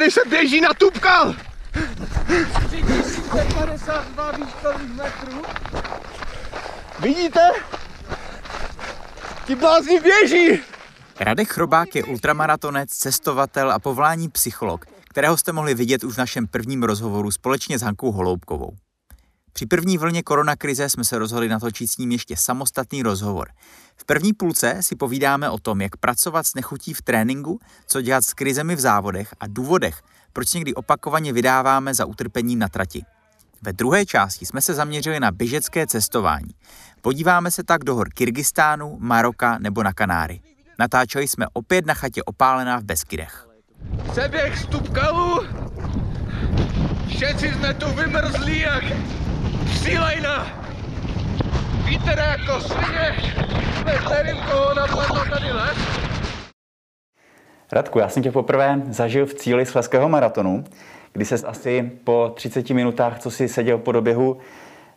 Tady se běží na tubkal! 3052 výškových metrů. Vidíte? Ti blázni běží! Radek Chrobák je ultramaratonec, cestovatel a povolání psycholog, kterého jste mohli vidět už v našem prvním rozhovoru společně s Hankou Holoubkovou. Při první vlně koronakrize jsme se rozhodli natočit s ním ještě samostatný rozhovor. V první půlce si povídáme o tom, jak pracovat s nechutí v tréninku, co dělat s krizemi v závodech a důvodech, proč někdy opakovaně vydáváme za utrpení na trati. Ve druhé části jsme se zaměřili na běžecké cestování. Podíváme se tak do hor Kyrgyzstánu, Maroka nebo na Kanáry. Natáčeli jsme opět na chatě Opálená v Beskydech. Přeběh z tubkalu. Všetci jsme tu vymrzlí jak psílejna. Vítr jako svině. Nevím, koho napadlo tady les. Radku, já jsem tě poprvé zažil v cíli Sleského maratonu, kdy ses asi po 30 minutách, co si seděl po doběhu,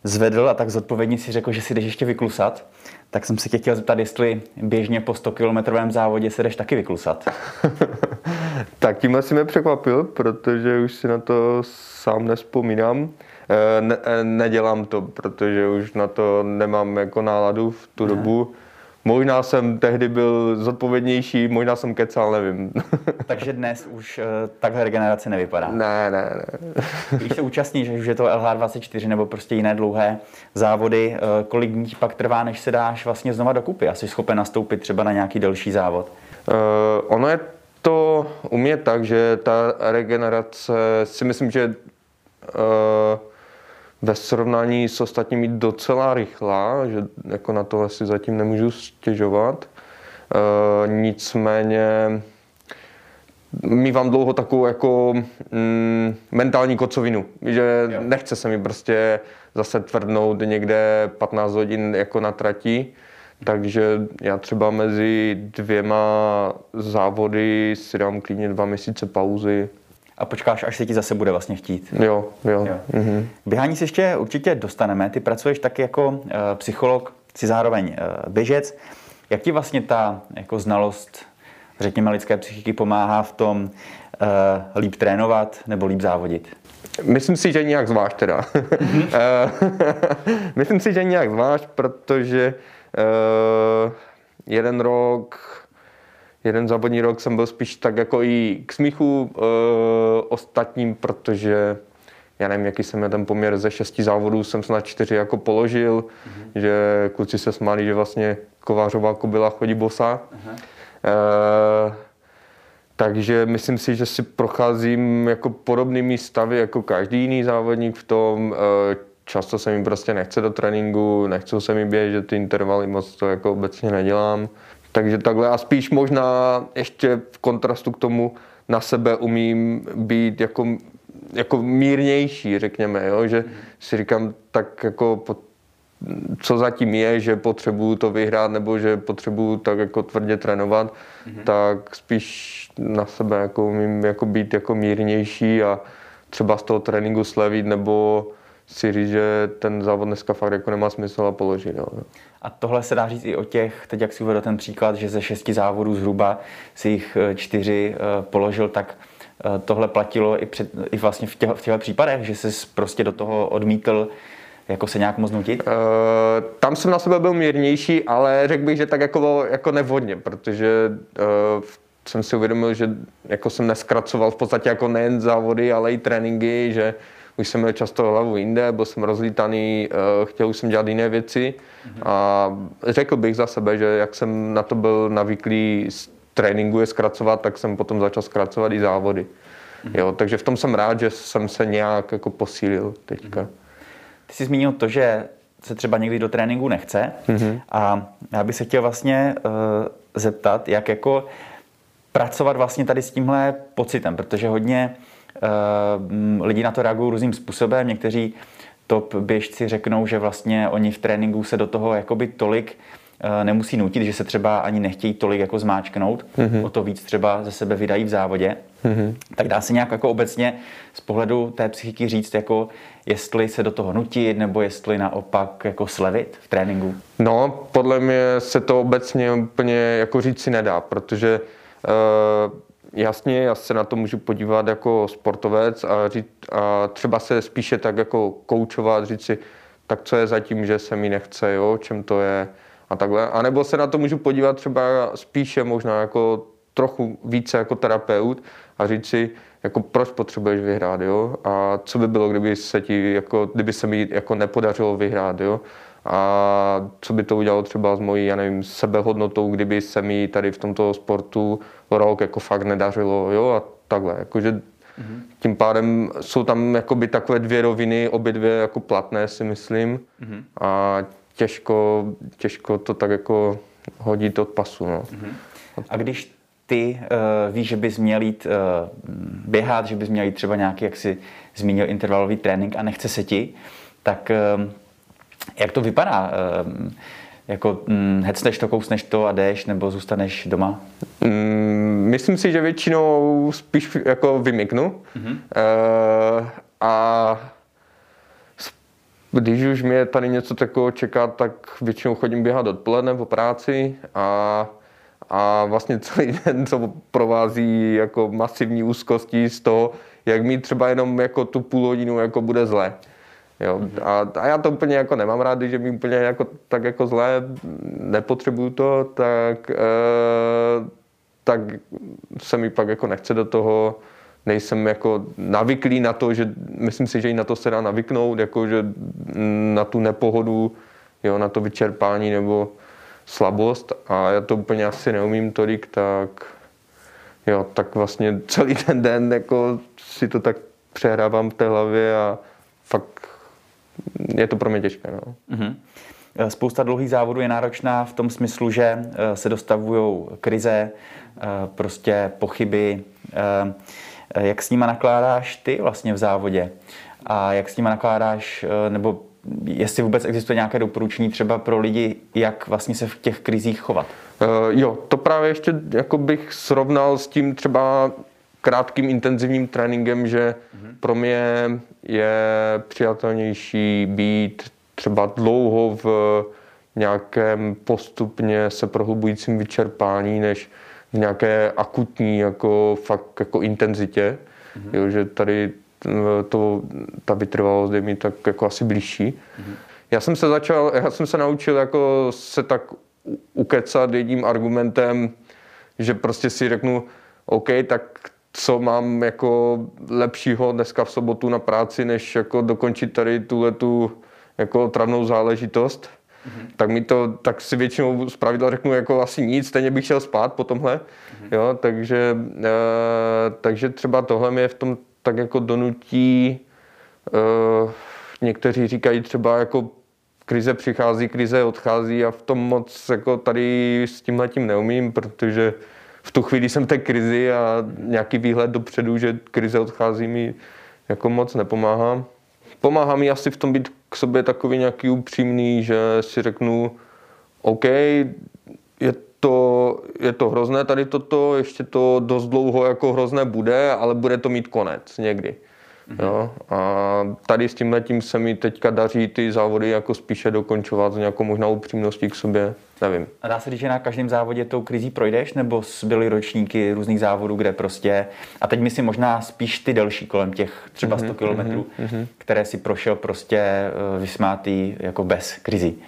zvedl a tak zodpovědně si řekl, že si jdeš ještě vyklusat. Tak jsem se tě chtěl zeptat, jestli běžně po 100 kilometrovém závodě se jdeš taky vyklusat. tak tím asi mě překvapil, protože už si na to sám nespomínám. Eh, ne, eh, nedělám to, protože už na to nemám jako náladu v tu ne. dobu. Možná jsem tehdy byl zodpovědnější, možná jsem kecal, nevím. Takže dnes už uh, takhle regenerace nevypadá? Ne, ne, ne. Když se účastníš, že už je to LH24 nebo prostě jiné dlouhé závody, uh, kolik dní pak trvá, než se dáš vlastně znova dokupy? Asi schopen nastoupit třeba na nějaký delší závod? Uh, ono je to u mě tak, že ta regenerace si myslím, že uh, ve srovnání s ostatními docela rychlá, že jako na to asi zatím nemůžu stěžovat. E, nicméně mývám dlouho takovou jako mm, mentální kocovinu, že jo. nechce se mi prostě zase tvrdnout někde 15 hodin jako na trati, takže já třeba mezi dvěma závody si dám klidně dva měsíce pauzy, a počkáš, až se ti zase bude vlastně chtít. Jo, jo. jo. Mm-hmm. Běhání si ještě určitě dostaneme. Ty pracuješ taky jako uh, psycholog, si zároveň uh, běžec. Jak ti vlastně ta jako znalost, řekněme, lidské psychiky pomáhá v tom uh, líp trénovat nebo líp závodit? Myslím si, že nějak zvlášť teda. Mm-hmm. Myslím si, že nějak zvlášť, protože uh, jeden rok jeden závodní rok jsem byl spíš tak jako i k smíchu e, ostatním, protože já nevím, jaký jsem měl ten poměr ze šesti závodů, jsem snad čtyři jako položil, mm-hmm. že kluci se smáli, že vlastně kovářová kobila chodí bosa. Mm-hmm. E, takže myslím si, že si procházím jako podobnými stavy jako každý jiný závodník v tom, e, často se mi prostě nechce do tréninku, nechcou se mi běžet ty intervaly, moc to jako obecně nedělám. Takže takhle a spíš možná ještě v kontrastu k tomu na sebe umím být jako, jako mírnější, řekněme, jo? že si říkám tak jako co zatím je, že potřebuju to vyhrát nebo že potřebuju tak jako tvrdě trénovat, mm-hmm. tak spíš na sebe jako umím jako být jako mírnější a třeba z toho tréninku slevit nebo si říct, že ten závod dneska fakt jako nemá smysl a položit. Jo. A tohle se dá říct i o těch, teď jak si uvedl ten příklad, že ze šesti závodů zhruba si jich eh, čtyři eh, položil, tak eh, tohle platilo i, před, i vlastně v, těch, v těchto případech, že jsi prostě do toho odmítl jako se nějak moc nutit? Uh, tam jsem na sebe byl mírnější, ale řekl bych, že tak jako, jako nevhodně, protože uh, jsem si uvědomil, že jako jsem neskracoval v podstatě jako nejen závody, ale i tréninky, že už jsem měl často hlavu jinde, byl jsem rozlítaný, eh, chtěl jsem dělat jiné věci a řekl bych za sebe, že jak jsem na to byl navyklý z tréninku je zkracovat, tak jsem potom začal zkracovat i závody. Mhm. Jo, takže v tom jsem rád, že jsem se nějak jako posílil teďka. Mhm. Ty jsi zmínil to, že se třeba někdy do tréninku nechce mm-hmm. a já bych se chtěl vlastně uh, zeptat, jak jako pracovat vlastně tady s tímhle pocitem, protože hodně Eh, lidi na to reagují různým způsobem. Někteří top běžci řeknou, že vlastně oni v tréninku se do toho jakoby tolik eh, nemusí nutit, že se třeba ani nechtějí tolik jako zmáčknout, mm-hmm. o to víc třeba ze sebe vydají v závodě. Mm-hmm. Tak dá se nějak jako obecně z pohledu té psychiky říct, jako jestli se do toho nutit, nebo jestli naopak jako slevit v tréninku? No, podle mě se to obecně úplně jako říct si nedá, protože uh, jasně, já se na to můžu podívat jako sportovec a, říct, a třeba se spíše tak jako koučovat, říct si, tak co je zatím, že se mi nechce, jo, čem to je a takhle. A nebo se na to můžu podívat třeba spíše možná jako trochu více jako terapeut a říct si, jako proč potřebuješ vyhrát, jo? A co by bylo, kdyby se ti, jako, kdyby se mi jako nepodařilo vyhrát, jo? A co by to udělalo třeba s mojí, já nevím, sebehodnotou, kdyby se mi tady v tomto sportu rok jako fakt nedařilo, jo? A takhle, jakože mm-hmm. tím pádem jsou tam jakoby takové dvě roviny, obě dvě jako platné si myslím mm-hmm. a těžko, těžko to tak jako hodit od pasu, no. Mm-hmm. A když ty uh, víš, že bys měl jít uh, běhat, že bys měl jít třeba nějaký, jak jsi zmínil, intervalový trénink a nechce se ti, tak uh, jak to vypadá? Uh, jako hm, hecneš to, kousneš to a jdeš, nebo zůstaneš doma? Mm, myslím si, že většinou spíš jako vymyknu. Mm-hmm. Uh, a když už mě tady něco takového čeká, tak většinou chodím běhat odpoledne po práci a a vlastně celý den to provází jako masivní úzkostí z toho, jak mít třeba jenom jako tu půl hodinu jako bude zle. Jo, a, a, já to úplně jako nemám rád, že mi úplně jako, tak jako zlé, nepotřebuju to, tak, e, tak se mi pak jako nechce do toho, nejsem jako navyklý na to, že myslím si, že i na to se dá navyknout, jako že na tu nepohodu, jo, na to vyčerpání nebo slabost. A já to úplně asi neumím tolik, tak jo, tak vlastně celý ten den jako si to tak přehrávám v té hlavě a je to pro mě těžké. No. Mm-hmm. Spousta dlouhých závodů je náročná v tom smyslu, že eh, se dostavují krize, eh, prostě pochyby. Jak s nima nakládáš ty vlastně v závodě? A jak s nima nakládáš, nebo jestli vůbec existuje nějaké doporučení třeba pro lidi, jak vlastně se v těch krizích chovat? Uh, jo, to právě ještě jako bych srovnal s tím třeba krátkým intenzivním tréninkem, že mm-hmm. pro mě je přijatelnější být třeba dlouho v nějakém postupně se prohlubujícím vyčerpání, než v nějaké akutní jako fakt jako intenzitě. Mm-hmm. Jo, že tady to, ta vytrvalost je mi tak jako asi blížší. Mm-hmm. Já jsem se začal, já jsem se naučil jako se tak ukecat jedním argumentem, že prostě si řeknu, OK, tak co mám jako lepšího dneska v sobotu na práci, než jako dokončit tady tuhle tu jako travnou záležitost. Mm-hmm. Tak mi to, tak si většinou z pravidla řeknu jako asi nic, stejně bych šel spát po tomhle, mm-hmm. jo, takže, e, takže třeba tohle je v tom tak jako donutí, uh, někteří říkají třeba jako krize přichází, krize odchází a v tom moc jako tady s tímhle tím neumím, protože v tu chvíli jsem v té krizi a nějaký výhled dopředu, že krize odchází mi jako moc nepomáhá. Pomáhá mi asi v tom být k sobě takový nějaký upřímný, že si řeknu, OK, je to, je to hrozné tady toto, ještě to dost dlouho jako hrozné bude, ale bude to mít konec někdy. Mm-hmm. Jo? A tady s tím letím se mi teďka daří ty závody jako spíše dokončovat s nějakou možná upřímností k sobě, nevím. A dá se říct, že na každém závodě tou krizí projdeš, nebo byly ročníky různých závodů, kde prostě, a teď myslím možná spíš ty delší kolem těch třeba 100 mm-hmm, kilometrů, mm-hmm. které si prošel prostě eh, vysmátý jako bez krizí.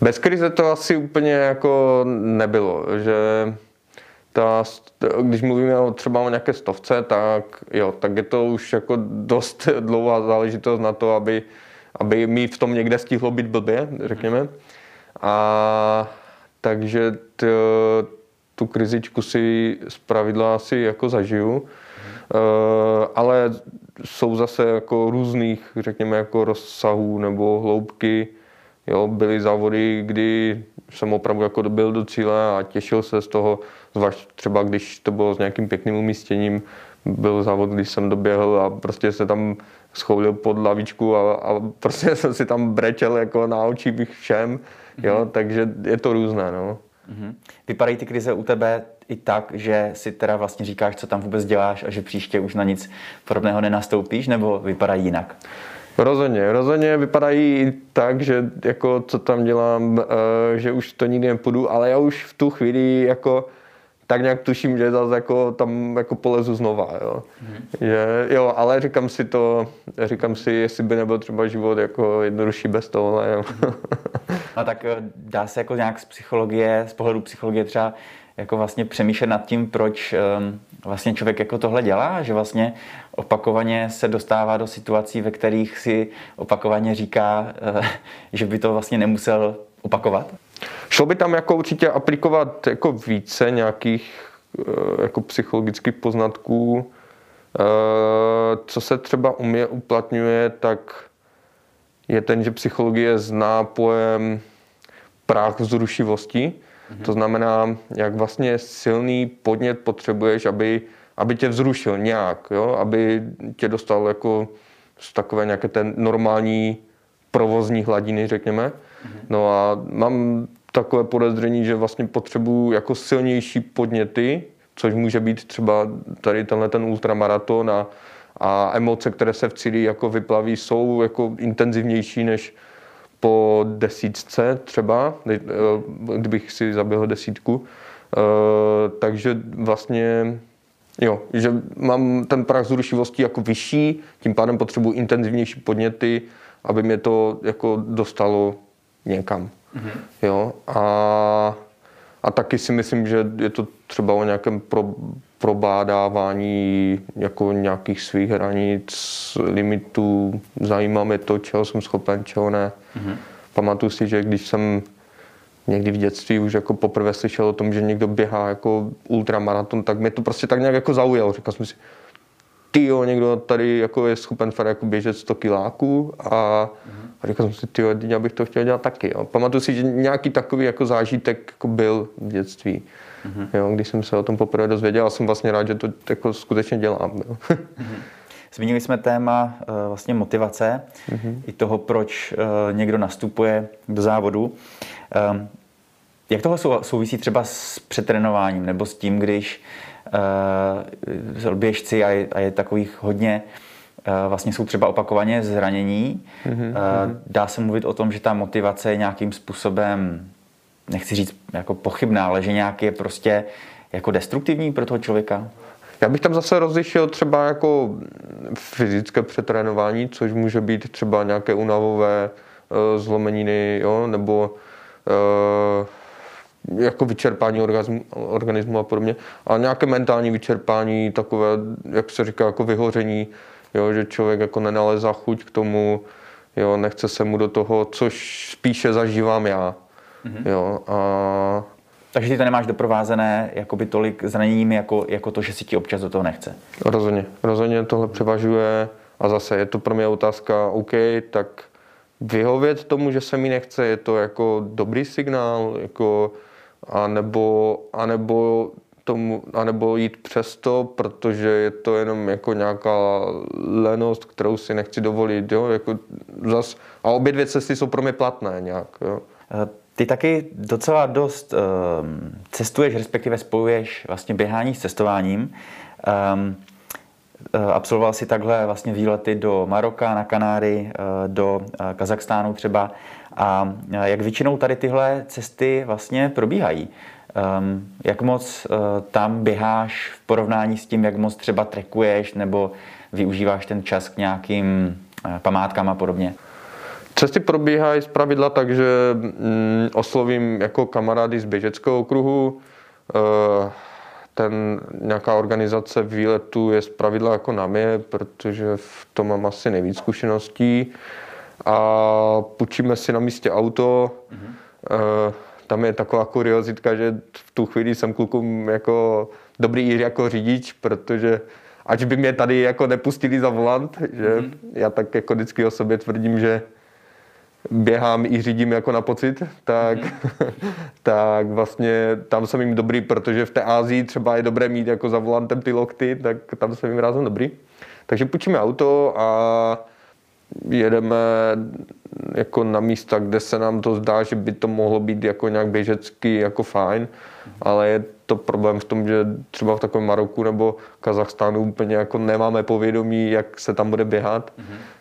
Bez krize to asi úplně jako nebylo, že ta, když mluvíme o třeba o nějaké stovce, tak jo, tak je to už jako dost dlouhá záležitost na to, aby, aby mi v tom někde stihlo být blbě, řekněme. A takže t, tu krizičku si z pravidla asi jako zažiju. Uh, ale jsou zase jako různých, řekněme, jako rozsahů nebo hloubky Jo, byly závody, kdy jsem opravdu jako dobil do cíle a těšil se z toho, zvlášť třeba když to bylo s nějakým pěkným umístěním, byl závod, když jsem doběhl a prostě se tam schoulil pod lavičku a, a prostě jsem si tam brečel jako na oči bych všem, jo, mm-hmm. takže je to různé, no. Mm-hmm. Vypadají ty krize u tebe i tak, že si teda vlastně říkáš, co tam vůbec děláš a že příště už na nic podobného nenastoupíš, nebo vypadají jinak? Rozhodně, rozhodně vypadají tak, že jako co tam dělám, eh, že už to nikdy nepůjdu, ale já už v tu chvíli jako tak nějak tuším, že zase jako tam jako polezu znova, jo. Že, jo, ale říkám si to, říkám si, jestli by nebyl třeba život jako jednodušší bez tohle, jo. No tak eh, dá se jako nějak z psychologie, z pohledu psychologie třeba jako vlastně přemýšlet nad tím, proč um, vlastně člověk jako tohle dělá, že vlastně opakovaně se dostává do situací, ve kterých si opakovaně říká, uh, že by to vlastně nemusel opakovat? Šlo by tam jako určitě aplikovat jako více nějakých uh, jako psychologických poznatků. Uh, co se třeba u mě uplatňuje, tak je ten, že psychologie zná pojem práh vzrušivosti. Mm-hmm. To znamená, jak vlastně silný podnět potřebuješ, aby, aby tě vzrušil nějak, jo? aby tě dostal jako z takové nějaké ten normální provozní hladiny, řekněme. Mm-hmm. No a mám takové podezření, že vlastně potřebuju jako silnější podněty, což může být třeba tady tenhle ten ultramaraton a, a emoce, které se v cíli jako vyplaví, jsou jako intenzivnější než po desítce třeba, eh, kdybych si zaběhl desítku. Eh, takže vlastně Jo, že mám ten prach zrušivosti jako vyšší, tím pádem potřebuji intenzivnější podněty, aby mě to jako dostalo někam. Mm-hmm. Jo, a, a taky si myslím, že je to třeba o nějakém pro, probádávání jako nějakých svých hranic, limitů, zajímá mě to, čeho jsem schopen, čeho ne. Mm-hmm. Pamatuju si, že když jsem někdy v dětství už jako poprvé slyšel o tom, že někdo běhá jako ultramaraton, tak mě to prostě tak nějak jako zaujalo. Říkal jsem si, ty jo, někdo tady jako je schopen fakt jako běžet 100 kiláků a, a říkal jsem si, ty jo, já bych to chtěl dělat taky. Jo. Pamatuju si, že nějaký takový jako zážitek jako byl v dětství. Mm-hmm. Jo, když jsem se o tom poprvé dozvěděl, a jsem vlastně rád, že to jako skutečně dělám. Jo. Zmínili jsme téma uh, vlastně motivace mm-hmm. i toho, proč uh, někdo nastupuje do závodu. Um, jak tohle souvisí třeba s přetrénováním nebo s tím, když běžci a je, a je takových hodně, uh, vlastně jsou třeba opakovaně zranění. Mm-hmm. Uh, dá se mluvit o tom, že ta motivace je nějakým způsobem, nechci říct jako pochybná, ale že nějak je prostě jako destruktivní pro toho člověka? Já bych tam zase rozlišil třeba jako fyzické přetrénování, což může být třeba nějaké unavové zlomeniny, jo, nebo uh, jako vyčerpání organismu, organismu a podobně, ale nějaké mentální vyčerpání, takové, jak se říká, jako vyhoření, jo, že člověk jako nenalezá chuť k tomu, jo, nechce se mu do toho, což spíše zažívám já. Mm-hmm. Jo, a takže ty to nemáš doprovázené jakoby tolik zraněními, jako, jako to, že si ti občas do toho nechce. Rozhodně. Rozhodně tohle převažuje a zase je to pro mě otázka, OK, tak vyhovět tomu, že se mi nechce, je to jako dobrý signál, jako, anebo, anebo tomu, anebo jít přesto, protože je to jenom jako nějaká lenost, kterou si nechci dovolit, jo, jako zas, a obě dvě cesty jsou pro mě platné nějak, jo. Eh, ty taky docela dost um, cestuješ, respektive spojuješ vlastně běhání s cestováním. Um, absolvoval si takhle vlastně výlety do Maroka, na Kanáry, do Kazachstánu třeba. A jak většinou tady tyhle cesty vlastně probíhají? Um, jak moc uh, tam běháš v porovnání s tím, jak moc třeba trekuješ nebo využíváš ten čas k nějakým památkám a podobně? Cesty probíhají z pravidla tak, že mm, oslovím jako kamarády z běžeckého okruhu. Ten nějaká organizace výletu je z pravidla jako na mě, protože v tom mám asi nejvíc zkušeností. A půjčíme si na místě auto. Mm-hmm. Tam je taková kuriozitka, že v tu chvíli jsem klukům jako dobrý i jako řidič, protože ať by mě tady jako nepustili za volant, že mm-hmm. já tak jako vždycky o sobě tvrdím, že běhám i řídím jako na pocit, tak, mm-hmm. tak vlastně tam jsem jim dobrý, protože v té Ázii třeba je dobré mít jako za volantem ty lokty, tak tam jsem jim rázem dobrý. Takže půjčíme auto a jedeme jako na místa, kde se nám to zdá, že by to mohlo být jako nějak běžecky jako fajn, ale je to problém v tom, že třeba v takovém Maroku nebo Kazachstánu úplně jako nemáme povědomí, jak se tam bude běhat. Mm-hmm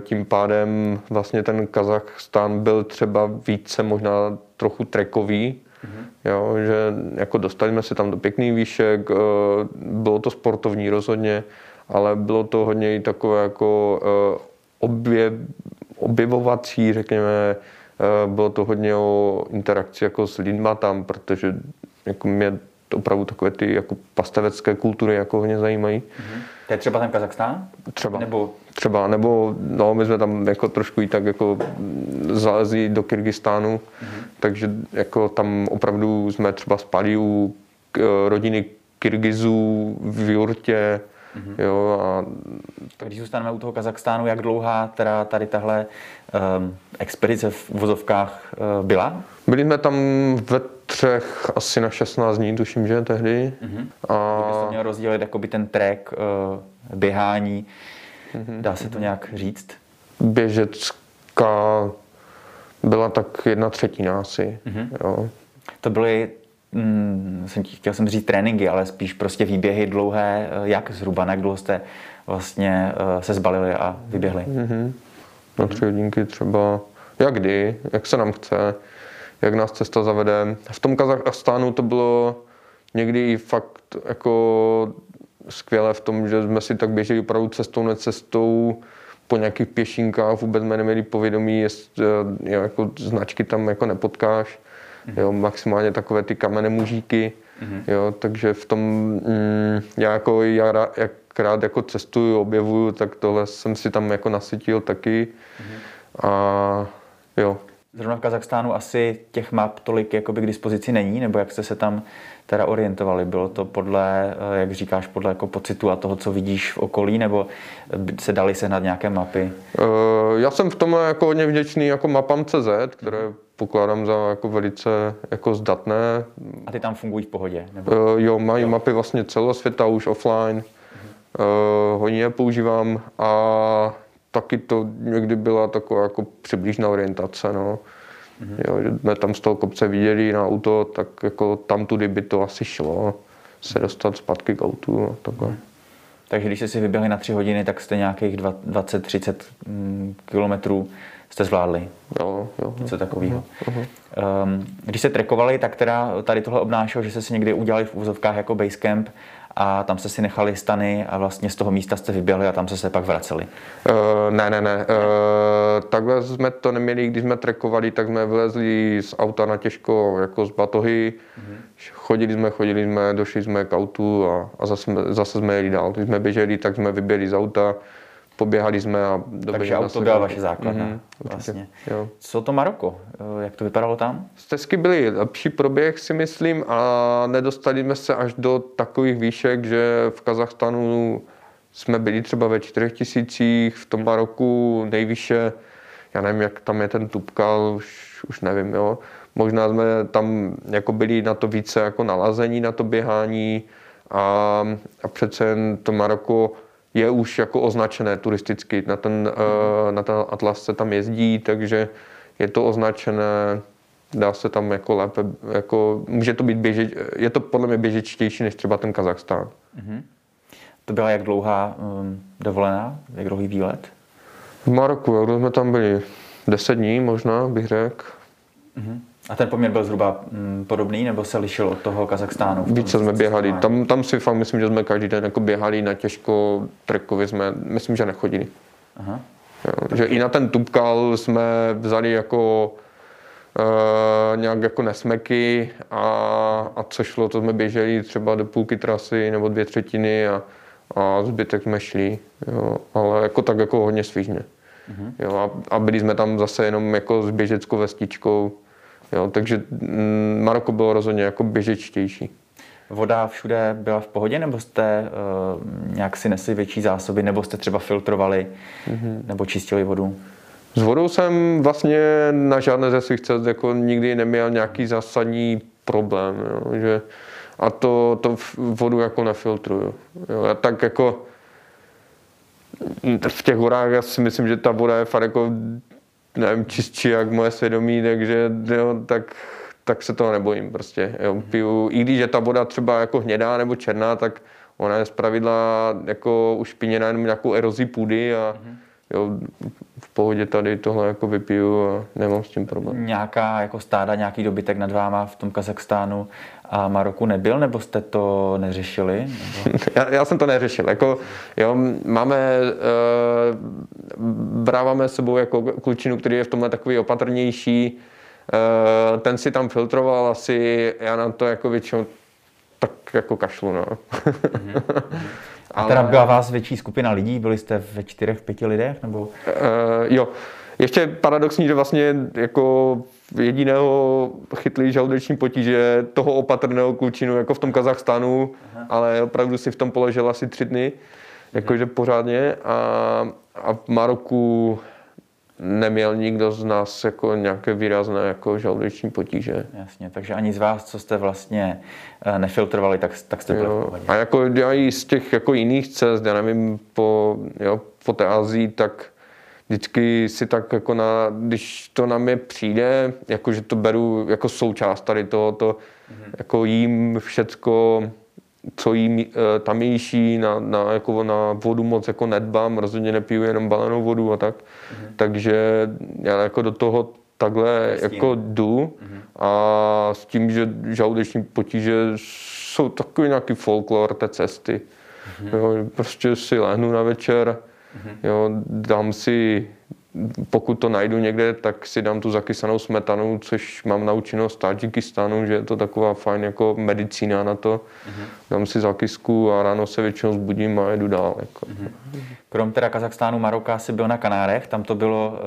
tím pádem vlastně ten Kazachstán byl třeba více možná trochu trekový Jo, že jako dostali jsme se tam do pěkných výšek, eh, bylo to sportovní rozhodně, ale bylo to hodně i takové jako eh, objev, objevovací, řekněme, eh, bylo to hodně o interakci jako s lidma tam, protože jako mě opravdu takové ty jako pastavecké kultury jako hodně zajímají. To je třeba ten Kazachstán? Třeba. Nebo Třeba, nebo no, my jsme tam jako trošku i tak jako zalezli do Kyrgyzstánu, takže jako tam opravdu jsme třeba spali u k- rodiny Kyrgyzů v jurtě, jo, a když zůstaneme u toho Kazachstánu, jak dlouhá teda tady tahle um, expedice v uvozovkách uh, byla? byli jsme tam ve třech asi na 16 dní, tuším, že tehdy. A Kdybyste měl rozdělit jakoby ten trek uh, běhání, dá se to nějak říct? běžecká byla tak jedna třetina asi, jo. To byly, mm, jsem ti, chtěl jsem říct tréninky, ale spíš prostě výběhy dlouhé, eh, jak zhruba, na jak dlouho jste vlastně eh, se zbalili a vyběhli. na tři hodinky třeba, jak kdy, jak se nám chce, jak nás cesta zavede. V tom Kazachstánu to bylo někdy i fakt jako skvělé v tom, že jsme si tak běželi opravdu cestou, necestou, po nějakých pěšinkách, vůbec jsme neměli povědomí, jestli eh, jako značky tam jako nepotkáš, jo, maximálně takové ty kamenné mužíky, jo, takže v tom, mm, já jako, já rá- jak rád jako cestuju, objevuju, tak tohle jsem si tam jako nasytil taky. A jo, Zrovna v Kazachstánu asi těch map tolik jakoby k dispozici není, nebo jak jste se tam teda orientovali? Bylo to podle, eh, jak říkáš, podle jako pocitu a toho, co vidíš v okolí, nebo se dali sehnat nějaké mapy? Eh, Já jsem v tom jako hodně vděčný jako mapám CZ, které pokládám za jako velice jako zdatné. A ty tam fungují v pohodě? Nebo... Eh, Jo, mají mapy vlastně celosvěta už offline. Eh, Hodně je používám a taky to někdy byla taková jako přibližná orientace, no. Jo, že jsme tam z toho kopce viděli na auto, tak jako tam tudy by to asi šlo se dostat zpátky k autu a takhle. Takže když jste si vyběhli na tři hodiny, tak jste nějakých dva- 20-30 mm, kilometrů jste zvládli. Jo, jo. Něco takového. Um, když se trekovali, tak teda tady tohle obnášelo, že jste si někdy udělali v úzovkách jako basecamp a tam jste si nechali stany a vlastně z toho místa jste vyběhli a tam jste se pak vraceli. Uh, ne, ne, ne. Uh, takhle jsme to neměli, když jsme trekovali, tak jsme vylezli z auta na těžko, jako z batohy. Chodili jsme, chodili jsme, došli jsme k autu a, a zase, jsme- zase jsme jeli dál. Když jsme běželi, tak jsme vyběhli z auta, poběhali jsme a doběhli Takže auto byla vaše základna. Mhm, určitě. vlastně. Jo. Co to Maroko? Eh, Jak to vypadalo tam? Stezky byly lepší proběh, si myslím, a nedostali jsme se až do takových výšek, že v Kazachstanu jsme byli třeba ve čtyřech tisících, v tom Maroku nejvýše, já nevím, jak tam je ten Tupkal, už, už nevím, jo. Možná jsme tam jako byli na to více jako nalazení, na to běhání a, a přece jen to Maroko je už jako označené turisticky, na ten, eh, na ten atlas se tam jezdí, takže je to označené, dá se tam jako lépe, jako, může to být běžeč, je to podle mě běžečtější než třeba ten Kazachstán. To byla jak dlouhá um, dovolená? Jak dlouhý výlet? V Maroku, jak jsme tam byli? Deset dní možná, bych řekl. A ten poměr byl zhruba mm, podobný, nebo se lišil od toho Kazachstánu? Více jsme běhali. Tam, tam si fakt myslím, že jsme každý den jako běhali na těžko, trekově jsme, myslím, že nechodili. Aha. Jo, že i na ten Tupkal jsme vzali jako uh, nějak jako nesmeky a, a co šlo, to jsme běželi třeba do půlky trasy nebo dvě třetiny a, a zbytek jsme šli, jo, ale jako tak jako hodně svížně. Jo, a, a byli jsme tam zase jenom jako s běžeckou vestičkou, jo, takže mm, Maroko bylo rozhodně jako běžečtější. Voda všude byla v pohodě, nebo jste uh, nějak si nesli větší zásoby, nebo jste třeba filtrovali, nebo čistili vodu? S vodou jsem vlastně na žádné ze svých cest jako nikdy neměl nějaký zásadní problém, jo, že a to, to vodu jako nefiltruju. Jo, já tak jako v těch horách já si myslím, že ta voda je fakt jako nevím, čistší jak moje svědomí, takže jo, tak, tak se toho nebojím prostě. Jo, piju, I když je ta voda třeba jako hnědá nebo černá, tak ona je zpravidla jako ušpiněná jenom nějakou erozí půdy a jo, v pohodě tady tohle jako vypiju a nemám s tím problém. Nějaká jako stáda, nějaký dobytek nad váma v tom Kazachstánu a Maroku nebyl, nebo jste to neřešili? Nebo... Já, já jsem to neřešil. Jako, jo, máme, uh, bráváme s sebou jako klučinu, který je v tomhle takový opatrnější. Uh, ten si tam filtroval asi, já na to jako většinou tak jako kašlu, no. Mm-hmm. A teda byla vás větší skupina lidí? Byli jste ve čtyřech, pěti lidech? Nebo? Uh, jo. Ještě paradoxní, že vlastně jako jediného chytli žaludeční potíže toho opatrného klučinu jako v tom Kazachstánu, Aha. ale opravdu si v tom položil asi tři dny, jakože pořádně a, a v Maroku neměl nikdo z nás jako nějaké výrazné jako žaludeční potíže. Jasně, takže ani z vás, co jste vlastně eh, nefiltrovali, tak, tak jste byli A jako já i z těch jako jiných cest, já nevím, po, jo, po té Azii, tak vždycky si tak jako na, když to na mě přijde, jako že to beru jako součást tady toho, to mm-hmm. jako jím všecko, co jím e, tamější, na, na, jako na vodu moc jako nedbám, rozhodně nepiju jenom balenou vodu a tak. Mm-hmm. Takže já jako do toho takhle jako jdu mm-hmm. a s tím, že žaludeční potíže jsou takový nějaký folklor té cesty. Mm-hmm. Jo, prostě si lehnu na večer, mm-hmm. jo, dám si pokud to najdu někde, tak si dám tu zakysanou smetanu, což mám naučeno z Tadžikistánu, že je to taková fajn jako medicína na to. Mm-hmm. Dám si zakysku a ráno se většinou zbudím a jedu dál. Jako. Mm-hmm. Krom teda Kazachstánu, Maroka si byl na Kanárech, tam to bylo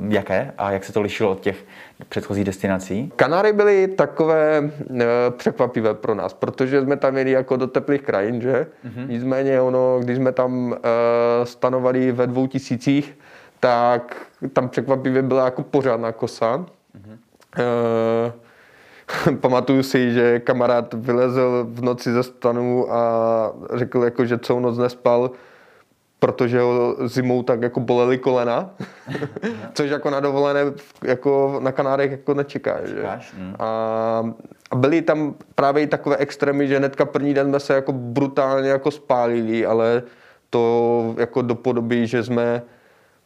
uh, jaké a jak se to lišilo od těch předchozích destinací? Kanáry byly takové uh, překvapivé pro nás, protože jsme tam jeli jako do teplých krajin, že? Mm-hmm. Nicméně ono, když jsme tam uh, stanovali ve dvou tisících, tak tam překvapivě byla jako pořádná kosa. Mm-hmm. Uh, pamatuju si, že kamarád vylezl v noci ze stanu a řekl, jako, že celou noc nespal, protože ho zimou tak jako bolely kolena, což jako na dovolené jako na Kanárech jako nečeká. Že? Mm. A, a byly tam právě i takové extrémy, že hnedka první den jsme se jako brutálně jako spálili, ale to jako do podoby, že jsme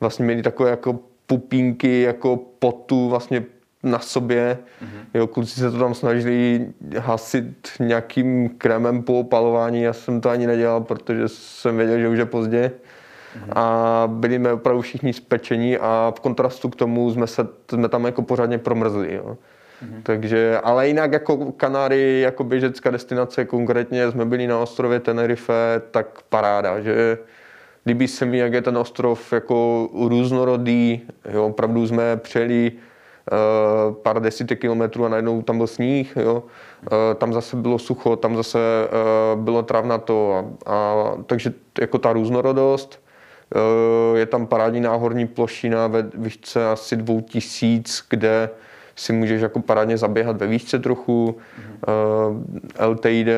vlastně měli takové jako pupínky, jako potu vlastně na sobě. Mm-hmm. Jo, kluci se to tam snažili hasit nějakým krémem po opalování, já jsem to ani nedělal, protože jsem věděl, že už je pozdě. Mm-hmm. A byli jsme opravdu všichni spečení a v kontrastu k tomu jsme, se, jsme tam jako pořádně promrzli. Jo. Mm-hmm. Takže, ale jinak jako Kanáry, jako běžecká destinace, konkrétně jsme byli na ostrově Tenerife, tak paráda, že líbí se mi, jak je ten ostrov jako různorodý. Jo, opravdu jsme přijeli uh, pár desítek kilometrů a najednou tam byl sníh. Jo. Uh, tam zase bylo sucho, tam zase uh, bylo travnato. A, a, takže jako ta různorodost. Je tam parádní náhorní plošina ve výšce asi dvou tisíc, kde si můžeš jako parádně zaběhat ve výšce trochu. Mm-hmm. LTID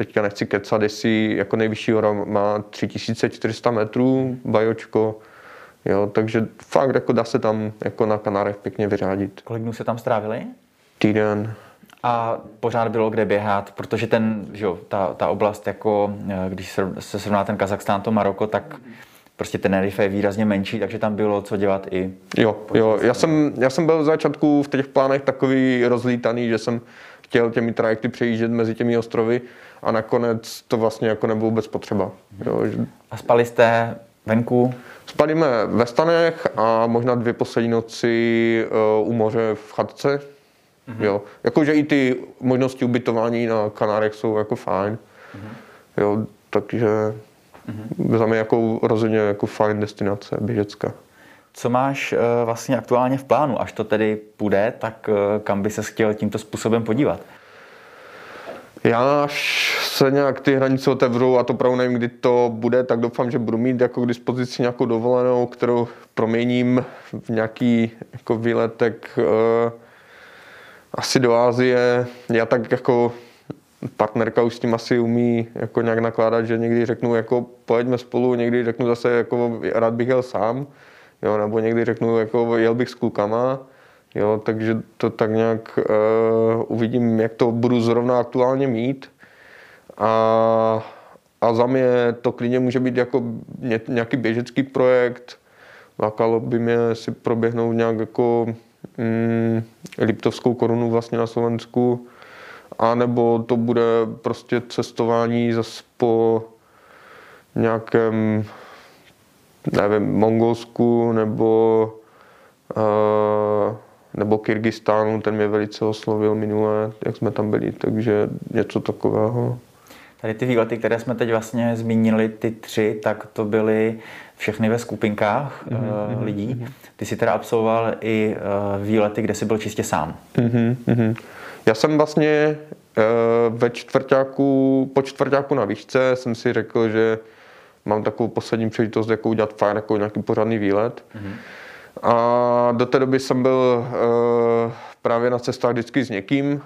teďka nechci kecat, jestli jako nejvyšší hora má 3400 metrů, bajočko, jo, takže fakt jako dá se tam jako na Kanárech pěkně vyřádit. Kolik dnů se tam strávili? Týden. A pořád bylo kde běhat, protože ten, že jo, ta, ta oblast, jako eh, když se, se srovná ten Kazachstán, to Maroko, tak prostě ten Tenerife je výrazně menší, takže tam bylo co dělat i. Jo, jo, já jsem, já jsem byl v začátku v těch plánech takový rozlítaný, že jsem chtěl těmi trajekty přejíždět mezi těmi ostrovy a nakonec to vlastně jako nebylo vůbec potřeba. Jo. A spali jste venku? Spali jsme ve stanech a možná dvě poslední noci uh, u moře v chatce. Mm-hmm. Jo. Jakože i ty možnosti ubytování na Kanárech jsou jako fajn. Mm-hmm. Jo, takže mm-hmm. za mě jako rozhodně jako fajn destinace běžecká. Co máš uh, vlastně aktuálně v plánu? Až to tedy půjde, tak uh, kam by se chtěl tímto způsobem podívat? Já až se nějak ty hranice otevřou a to pravdu nevím, kdy to bude, tak doufám, že budu mít jako k dispozici nějakou dovolenou, kterou proměním v nějaký jako výletek uh, asi do Ázie. Já tak jako partnerka už s tím asi umí jako nějak nakládat, že někdy řeknu jako pojďme spolu, někdy řeknu zase jako rád bych jel sám, jo, nebo někdy řeknu jako jel bych s klukama. Jo, takže to tak nějak uh, uvidím, jak to budu zrovna aktuálně mít. A, a za mě to klidně může být jako nějaký běžecký projekt, lákalo by mě si proběhnout nějak jako mm, Liptovskou korunu vlastně na Slovensku, a nebo to bude prostě cestování zase po nějakém, nevím, Mongolsku nebo uh, nebo Kyrgyzstánu, ten mě velice oslovil minule, jak jsme tam byli, takže něco takového. Tady ty výlety, které jsme teď vlastně zmínili, ty tři, tak to byly všechny ve skupinkách mm-hmm. lidí. Ty si teda absolvoval i uh, výlety, kde jsi byl čistě sám. Mm-hmm. Já jsem vlastně uh, ve čtvrtáku, po čtvrtáku na výšce jsem si řekl, že mám takovou poslední příležitost, jako udělat fajn, jako nějaký pořádný výlet. Mm-hmm. A do té doby jsem byl uh, právě na cestách vždycky s někým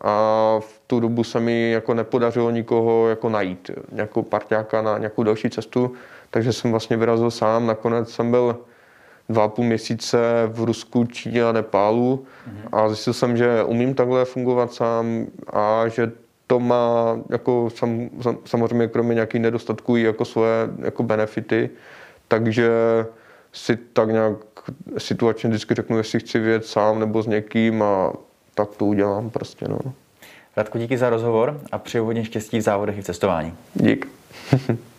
a v tu dobu se mi jako nepodařilo nikoho jako najít, nějakou parťáka na nějakou další cestu, takže jsem vlastně vyrazil sám. Nakonec jsem byl dva a půl měsíce v Rusku, Číně a Nepálu mm-hmm. a zjistil jsem, že umím takhle fungovat sám a že to má jako sam, sam, samozřejmě kromě nějakých nedostatků i jako svoje jako benefity, takže si tak nějak situačně vždycky řeknu, jestli chci vědět sám nebo s někým a tak to udělám prostě, no. Radku, díky za rozhovor a přeju hodně štěstí v závodech i v cestování. Dík.